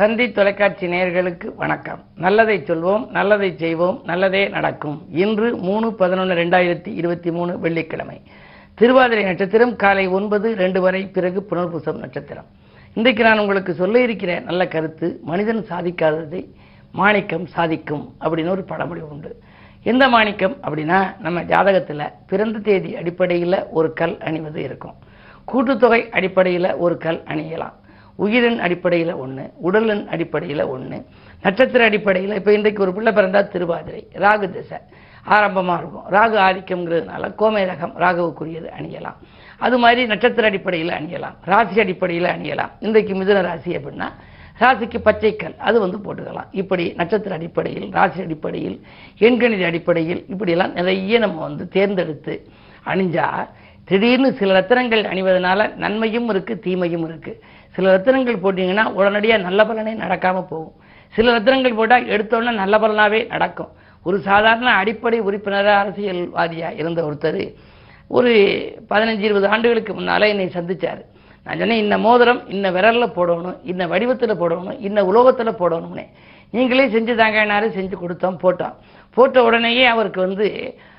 தந்தி தொலைக்காட்சி நேயர்களுக்கு வணக்கம். நல்லதை சொல்வோம் நல்லதை செய்வோம் நல்லதே நடக்கும். இன்று மூணு பதினொன்று ரெண்டாயிரத்தி இருபத்தி மூணு வெள்ளிக்கிழமை. திருவாதிரை நட்சத்திரம் காலை ஒன்பது ரெண்டு வரை பிறகு புனர்பூசம் நட்சத்திரம். இன்றைக்கு நான் உங்களுக்கு சொல்ல இருக்கிற நல்ல கருத்து மனிதன் சாதிக்காததை மாணிக்கம் சாதிக்கும் அப்படின்னு ஒரு பழமொழி உண்டு. எந்த மாணிக்கம் அப்படின்னா நம்ம ஜாதகத்தில் பிறந்த தேதி அடிப்படையில் ஒரு கல் அணிவது இருக்கும். கூட்டுத்தொகை அடிப்படையில் ஒரு கல் அணியலாம். உயிரின் அடிப்படையில் ஒன்று உடலின் அடிப்படையில் ஒன்று நட்சத்திர அடிப்படையில் இப்போ இன்றைக்கு ஒரு பிள்ளை பிறந்தா திருவாதிரை ராகு திசை ஆரம்பமாக இருக்கும். ராகு ஆதிக்கம்ங்கிறதுனால கோமேதகம் ராகுவுக்குரியது அணியலாம். அது மாதிரி நட்சத்திர அடிப்படையில் அணியலாம். ராசி அடிப்படையில் அணியலாம். இன்றைக்கு மிதுன ராசி அப்படின்னா ராசிக்கு பச்சைக்கல் அது வந்து போட்டுக்கலாம். இப்படி நட்சத்திர அடிப்படையில் ராசி அடிப்படையில் எண்கணித அடிப்படையில் இப்படியெல்லாம் நிறைய நம்ம வந்து தேர்ந்தெடுத்து அணிஞ்சால் திடீர்னு சில ரத்தினங்கள் அணிவதனால நன்மையும் இருக்குது தீமையும் இருக்குது சில ரத்தினங்கள் போட்டிங்கன்னா உடனடியாக நல்ல பலனே நடக்காமல் போகும். சில ரத்தினங்கள் போட்டால் எடுத்தோடனே நல்ல பலனாகவே நடக்கும். ஒரு சாதாரண அடிப்படை உறுப்பினராக அரசியல்வாதியாக இருந்த ஒருத்தர் ஒரு பதினஞ்சு இருபது ஆண்டுகளுக்கு முன்னால் என்னை சந்திச்சார். நான் சொன்னேன் இந்த மோதிரம் இந்த விரலில் போடணும் இந்த வடிவத்தில் போடணும் இந்த உலோகத்தில் போடணும்னே. நீங்களே செஞ்சு தாங்கன்னாரு செஞ்சு கொடுத்தோம் போட்டோம். போட்ட உடனேயே அவருக்கு வந்து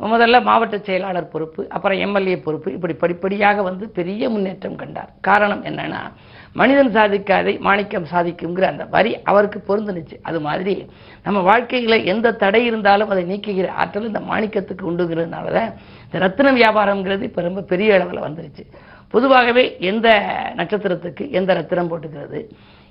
முதல்ல மாவட்ட செயலாளர் பொறுப்பு அப்புறம் எம்எல்ஏ பொறுப்பு இப்படி படிப்படியாக வந்து பெரிய முன்னேற்றம் கண்டார். காரணம் என்னன்னா மனிதன் சாதிக்காதை மாணிக்கம் சாதிக்குங்கிற அந்த வரி அவருக்கு பொருந்துனுச்சு. அது மாதிரி நம்ம வாழ்க்கையில் எந்த தடை இருந்தாலும் அதை நீக்குகிற ஆற்றல் இந்த மாணிக்கத்துக்கு உண்டுங்கிறதுனால தான் இந்த ரத்தின வியாபாரம்ங்கிறது இப்போ ரொம்ப பெரிய அளவில் வந்துருச்சு. பொதுவாகவே எந்த நட்சத்திரத்துக்கு எந்த ரத்தினம் போட்டுக்கிறது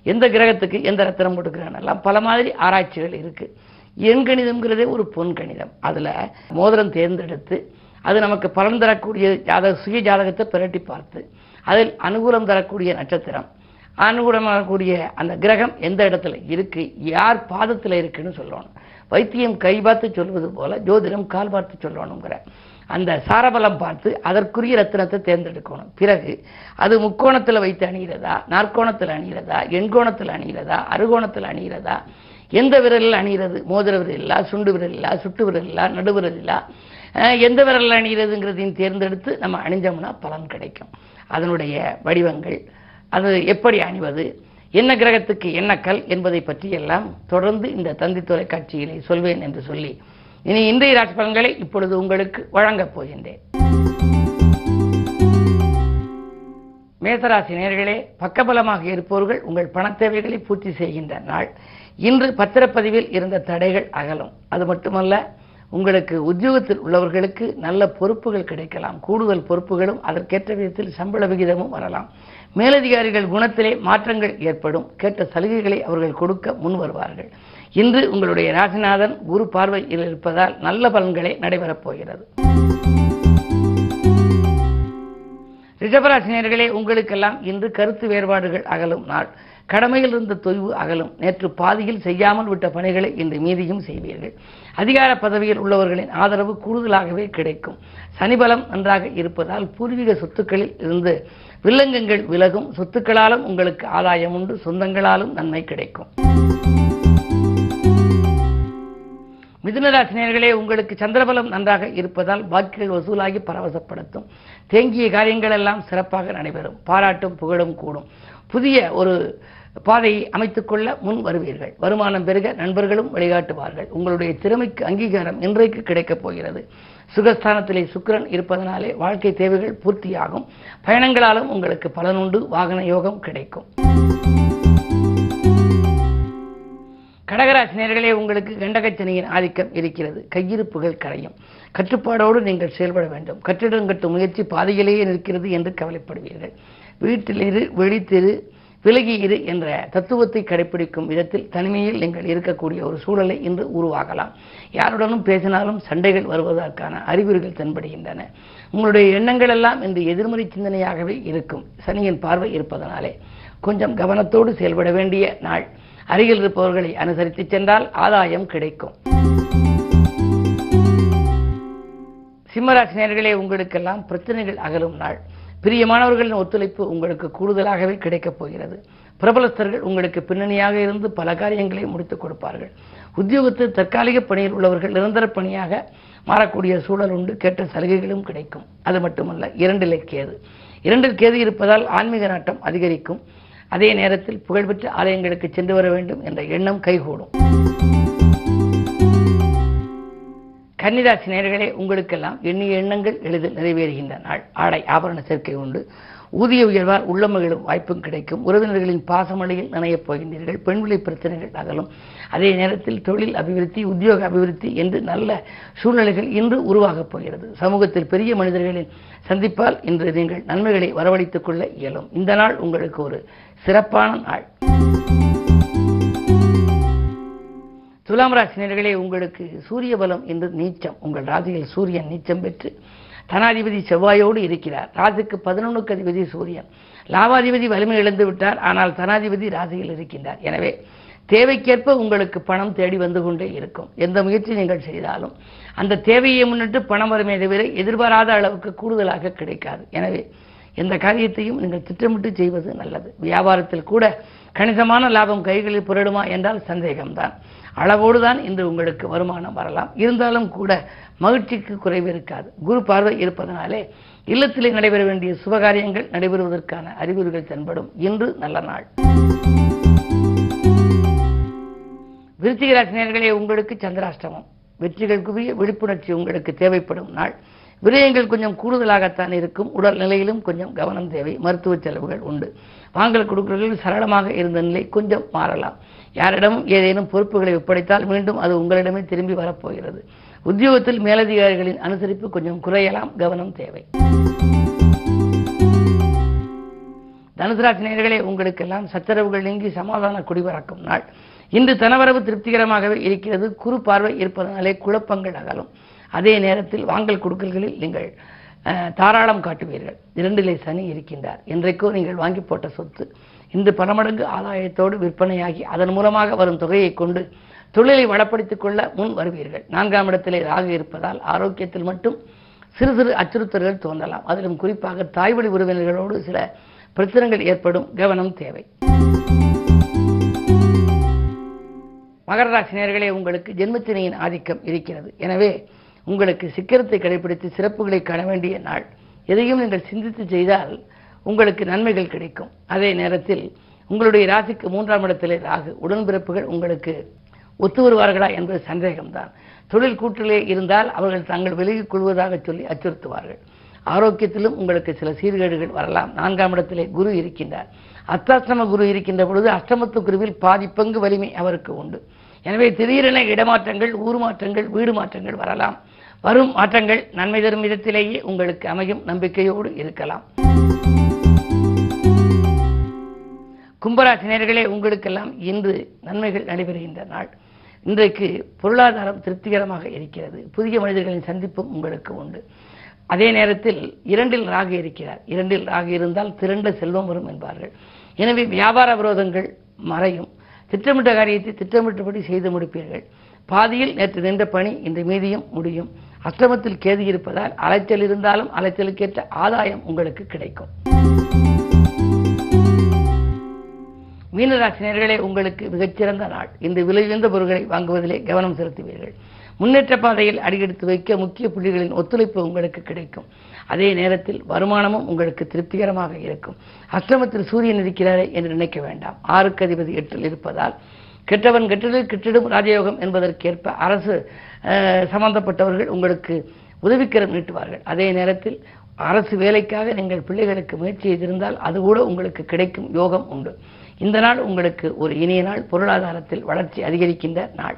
எந்த கிரகத்துக்கு எந்த ரத்தினம் போட்டுக்கிறாங்கலாம் பல மாதிரி ஆராய்ச்சிகள் இருக்குது எண் எண்கணிதம்ங்கிறதே ஒரு பொன் கணிதம். அதில் மோதிரம் தேர்ந்தெடுத்து அது நமக்கு பலன் தரக்கூடிய ஜாதக சுய ஜாதகத்தை பிரட்டி பார்த்து அதில் அனுகூலம் தரக்கூடிய நட்சத்திரம் அனுகூலம் தரக்கூடிய அந்த கிரகம் எந்த இடத்துல இருக்கு யார் பாதத்தில் இருக்குன்னு சொல்லணும் வைத்தியம் கை பார்த்து சொல்வது போல ஜோதிடம் கால் பார்த்து சொல்லணுங்கிற. அந்த சாரபலம் பார்த்து அதற்குரிய ரத்தினத்தை தேர்ந்தெடுக்கணும். பிறகு அது முக்கோணத்தில் வைத்து அணிகிறதா நாற்கோணத்தில் அணிகிறதா எண்கோணத்தில் அணிகிறதா அறுகோணத்தில் அணிகிறதா எந்த விரலில் அணிகிறது மோதிர விரலில்லா சுண்டு விரலில்லா சுட்டு விரலில்லா நடுவிரலில்லா அஹ், எந்த விரலில் அணிகிறதுங்கிறதையும் தேர்ந்தெடுத்து நம்ம அணிஞ்சோம்னா பலன் கிடைக்கும். அதனுடைய வடிவங்கள் அது எப்படி அணிவது? என்ன கிரகத்துக்கு என்ன கல் என்பதை பற்றி எல்லாம் தொடர்ந்து இந்த தந்தி தொலைக்காட்சியிலே சொல்வேன் என்று சொல்லி இனி இன்றைய ராசி பலன்களை இப்பொழுது உங்களுக்கு வழங்கப் போகின்றேன். மேசராசி நேர்களே பக்கபலமாக இருப்பவர்கள் உங்கள் பணத்தேவைகளை பூர்த்தி செய்கின்ற நாள். இன்று பத்திரப்பதிவில் இருந்த தடைகள் அகலும். அது மட்டுமல்ல உங்களுக்கு உத்தியோகத்தில் உள்ளவர்களுக்கு நல்ல பொறுப்புகள் கிடைக்கலாம். கூடுதல் பொறுப்புகளும் அதற்கேற்ற விதத்தில் சம்பள விகிதமும் வரலாம். மேலதிகாரிகள் குணத்திலே மாற்றங்கள் ஏற்படும். கேட்ட சலுகைகளை அவர்கள் கொடுக்க முன் வருவார்கள். இன்று உங்களுடைய ராசிநாதன் குரு பார்வையில் இருப்பதால் நல்ல பலன்களே நடைபெறப் போகிறது. ரிஷபராசினியர்களே உங்களுக்கெல்லாம் இன்று கருத்து வேறுபாடுகள் அகலும் நாள். கடமையில் இருந்த தொய்வு அகலும். நேற்று பாதியில் செய்யாமல் விட்ட பணிகளை இன்று மீதியும் செய்வீர்கள். அதிகார பதவியில் உள்ளவர்களின் ஆதரவு கூடுதலாகவே கிடைக்கும். சனிபலம் நன்றாக இருப்பதால் பூர்வீக சொத்துக்களில் இருந்து வில்லங்கங்கள் விலகும். சொத்துக்களாலும் உங்களுக்கு ஆதாயம் உண்டு சொந்தங்களாலும் நன்மை கிடைக்கும். மிதுனராசினியர்களே உங்களுக்கு சந்திரபலம் நன்றாக இருப்பதால் பாக்கிகள் வசூலாகி பரவசப்படுத்தும். தேங்கிய காரியங்கள் எல்லாம் சிறப்பாக நடைபெறும். பாராட்டும் புகழும் கூடும். புதிய ஒரு பாதையை அமைத்துக்கொள்ள முன் வருவீர்கள். வருமானம் பெருக நண்பர்களும் வழிகாட்டுவார்கள். உங்களுடைய திறமைக்கு அங்கீகாரம் இன்றைக்கு கிடைக்கப் போகிறது. சுகஸ்தானத்திலே சுக்கரன் இருப்பதனாலே வாழ்க்கை தேவைகள் பூர்த்தியாகும். பயணங்களாலும் உங்களுக்கு பலனுண்டு. வாகன யோகம் கிடைக்கும். கடகராசினியர்களே உங்களுக்கு கண்டகச்சனையின் ஆதிக்கம் இருக்கிறது. கையிருப்புகள் கரையும். கட்டுப்பாடோடு நீங்கள் செயல்பட வேண்டும். கட்டிடம் கட்டும் முயற்சி பாதையிலேயே நிற்கிறது என்று கவலைப்படுவீர்கள். வீட்டில் இரு வெளித்திரு விலகி இரு என்ற தத்துவத்தை கடைபிடிக்கும் விதத்தில் தனிமையில் நீங்கள் இருக்கக்கூடிய ஒரு சூழலை இன்று உருவாகலாம் யாருடனும் பேசினாலும் சண்டைகள் வருவதற்கான அறிகுறிகள் தென்படுகின்றன. உங்களுடைய எண்ணங்கள் எல்லாம் இன்று எதிர்மறை சிந்தனையாகவே இருக்கும். சனியின் பார்வை இருப்பதனாலே. கொஞ்சம் கவனத்தோடு செயல்பட வேண்டிய நாள். அருகில் இருப்பவர்களை அனுசரித்து சென்றால் ஆதாயம் கிடைக்கும். சிம்மராசினியர்களே உங்களுக்கெல்லாம் பிரச்சனைகள் அகலும் நாள். பிரியமானவர்களின் ஒத்துழைப்பு உங்களுக்கு கூடுதலாகவே கிடைக்கப் போகிறது. பிரபலஸ்தர்கள் உங்களுக்கு பின்னணியாக இருந்து பல காரியங்களை முடித்துக் கொடுப்பார்கள். உத்தியோகத்தில் தற்காலிக பணியில் உள்ளவர்கள் நிரந்தர பணியாக மாறக்கூடிய சூழல் உண்டு. கேட்ட சலுகைகளும் கிடைக்கும். அது மட்டுமல்ல இரண்டிலே கேது. இரண்டில் கேது இருப்பதால் ஆன்மீக நாட்டம் அதிகரிக்கும். அதே நேரத்தில் புகழ்பெற்ற ஆலயங்களுக்கு சென்று வர வேண்டும் என்ற எண்ணம் கைகூடும். கன்னிராசி நேர்களே உங்களுக்கெல்லாம் எண்ணிய எண்ணங்கள் எளிதில் நிறைவேறுகின்ற நாள். ஆடை ஆபரண சேர்க்கை உண்டு. ஊதிய உயர்வால் உள்ளமகளும் வாய்ப்பும் கிடைக்கும். உறவினர்களின் பாசமலையில் நினையப் போகின்றீர்கள். பெண்விலை பிரச்சனைகள் அகலும். அதே நேரத்தில் தொழில் அபிவிருத்தி உத்தியோக அபிவிருத்தி என்று நல்ல சூழ்நிலைகள் இன்று உருவாகப் போகிறது. சமூகத்தில் பெரிய மனிதர்களின் சந்திப்பால் இன்று நீங்கள் நன்மைகளை வரவழைத்துக் கொள்ள இயலும். இந்த நாள் உங்களுக்கு ஒரு சிறப்பான நாள். துலாம் ராசினியர்களே உங்களுக்கு சூரிய பலம் என்று நீச்சம். உங்கள் ராசியில் சூரியன் நீச்சம் பெற்று தனாதிபதி செவ்வாயோடு இருக்கிறார். ராசிக்கு பதினொன்றுக்கு அதிபதி சூரியன். லாபாதிபதி வலிமை இழந்து விட்டார். ஆனால் தனாதிபதி ராசியில் இருக்கின்றார். எனவே தேவைக்கேற்ப உங்களுக்கு பணம் தேடி வந்து கொண்டே இருக்கும். எந்த முயற்சி நீங்கள் செய்தாலும் அந்த தேவையை முன்னிட்டு பணம் வருமே தவிர எதிர்பாராத அளவுக்கு கூடுதலாக கிடைக்காது. எனவே எந்த காரியத்தையும் நீங்கள் திட்டமிட்டு செய்வது நல்லது. வியாபாரத்தில் கூட கணிசமான லாபம் கைகளில் புரடுமா என்றால் சந்தேகம்தான். அளவோடு தான் இன்று உங்களுக்கு வருமானம் வரலாம். இருந்தாலும் கூட மகிழ்ச்சிக்கு குறைவு இருக்காது. குரு பார்வை இருப்பதனாலே இல்லத்திலே நடைபெற வேண்டிய சுபகாரியங்கள் நடைபெறுவதற்கான அறிகுறிகள் தென்படும். இன்று நல்ல நாள். விருச்சிக உங்களுக்கு சந்திராஷ்டமம். வெற்றிகள் குவிய விழிப்புணர்ச்சி உங்களுக்கு தேவைப்படும் நாள். விரயங்கள் கொஞ்சம் கூடுதலாகத்தான் இருக்கும். உடல் நிலையிலும் கொஞ்சம் கவனம் தேவை. மருத்துவ செலவுகள் உண்டு. வாங்கல் கொடுக்கல்களில் சரளமாக இருந்த நிலை கொஞ்சம் மாறலாம். யாரிடமும் ஏதேனும் பொறுப்புகளை ஒப்படைத்தால் மீண்டும் அது உங்களிடமே திரும்பி வரப்போகிறது. உத்தியோகத்தில் மேலதிகாரிகளின் அனுசரிப்பு கொஞ்சம் குறையலாம். கவனம் தேவை. தனுசு நேயர்களே உங்களுக்கெல்லாம் சச்சரவுகள் நீங்கி சமாதான குடிபறக்கும் நாள். இன்று தனவரவு திருப்திகரமாகவே இருக்கிறது. குறு பார்வை இருப்பதனாலே குழப்பங்கள் அகலும். அதே நேரத்தில் வாங்கல் கொடுக்கல்களில் நீங்கள் தாராளம் காட்டுவீர்கள். இரண்டிலே சனி இருக்கின்றார். என்றைக்கோ நீங்கள் வாங்கி போட்ட சொத்து இன்று பணமடங்கு ஆதாயத்தோடு விற்பனையாகி அதன் மூலமாக வரும் தொகையை கொண்டு தொழிலை வளப்படுத்திக் கொள்ள முன் வருவீர்கள். நான்காம் இடத்திலே ராகு இருப்பதால் ஆரோக்கியத்தில் மட்டும் சிறு சிறு அச்சுறுத்தல்கள் தோன்றலாம். அதிலும் குறிப்பாக தாய்வழி உறவினர்களோடு சில பிரச்சனைகள் ஏற்படும் கவனம் தேவை. மகர ராசினியர்களே உங்களுக்கு ஜென்மத்தினையின் ஆதிக்கம் இருக்கிறது. எனவே உங்களுக்கு சிக்கரத்தை கடைபிடித்து சிறப்புகளை காண வேண்டிய நாள். எதையும் நீங்கள் சிந்தித்து செய்தால் உங்களுக்கு நன்மைகள் கிடைக்கும். அதே நேரத்தில் உங்களுடைய ராசிக்கு மூன்றாம் இடத்திலே ராகு. உடன்பிறப்புகள் உங்களுக்கு ஒத்து வருவார்களா என்பது சந்தேகம்தான். தொழில் கூட்டிலே இருந்தால் அவர்கள் தாங்கள் விலகிக் கொள்வதாக சொல்லி அச்சுறுத்துவார்கள். ஆரோக்கியத்திலும் உங்களுக்கு சில சீர்கேடுகள் வரலாம். நான்காம் இடத்திலே குரு இருக்கின்றார். அத்தாசிரம குரு இருக்கின்ற பொழுது அஷ்டமத்து குருவில் பாதி பங்கு வலிமை அவருக்கு உண்டு. எனவே திடீரென இடமாற்றங்கள் ஊர் மாற்றங்கள் வீடு மாற்றங்கள் வரலாம். வரும் மாற்றங்கள் நன்மை தரும் விதத்திலேயே உங்களுக்கு அமையும் நம்பிக்கையோடு இருக்கலாம். கும்பராசினியர்களே உங்களுக்கெல்லாம் இன்று நன்மைகள் நடைபெறுகின்ற நாள். இன்றைக்கு பொருளாதாரம் திருப்திகரமாக இருக்கிறது. புதிய மனிதர்களின் சந்திப்பும் உங்களுக்கு உண்டு. அதே நேரத்தில் இரண்டில் ராகு இருக்கிறார். இரண்டில் ராகு இருந்தால் திரண்ட செல்வம் வரும் என்பார்கள். எனவே வியாபார விரோதங்கள் மறையும். திட்டமிட்ட காரியத்தை திட்டமிட்டபடி செய்து முடிப்பீர்கள். பாதியில் நேற்று நின்ற பணி இன்று மீதியும் முடியும். அஷ்டமத்தில் கேது இருப்பதால் அலைச்சல் இருந்தாலும் அலைச்சலுக்கேற்ற ஆதாயம் உங்களுக்கு கிடைக்கும். மீனராசினியர்களே உங்களுக்கு மிகச்சிறந்த நாள். இந்த விலை உயர்ந்த பொருட்களை வாங்குவதிலே கவனம் செலுத்துவீர்கள். முன்னேற்ற பாதையில் அடியெடுத்து வைக்க முக்கிய புள்ளிகளின் ஒத்துழைப்பு உங்களுக்கு கிடைக்கும். அதே நேரத்தில் வருமானமும் உங்களுக்கு திருப்திகரமாக இருக்கும். அஷ்டமத்தில் சூரியன் இருக்கிறாரே என்று நினைக்க வேண்டாம். ஆறுக்கு அதிபதி எட்டில் இருப்பதால் கெட்டவன் கெட்டதில் கெட்டிடும் ராஜயோகம் என்பதற்கேற்ப அரசு சம்பந்தப்பட்டவர்கள் உங்களுக்கு உதவிக்கரம் நீட்டுவார்கள். அதே நேரத்தில் அரசு வேலைக்காக நீங்கள் பிள்ளைகளுக்கு முயற்சி செய்திருந்தால் அது கூட உங்களுக்கு கிடைக்கும் யோகம் உண்டு. இந்த நாள் உங்களுக்கு ஒரு இனிய நாள். பொருளாதாரத்தில் வளர்ச்சி அதிகரிக்கின்ற நாள்.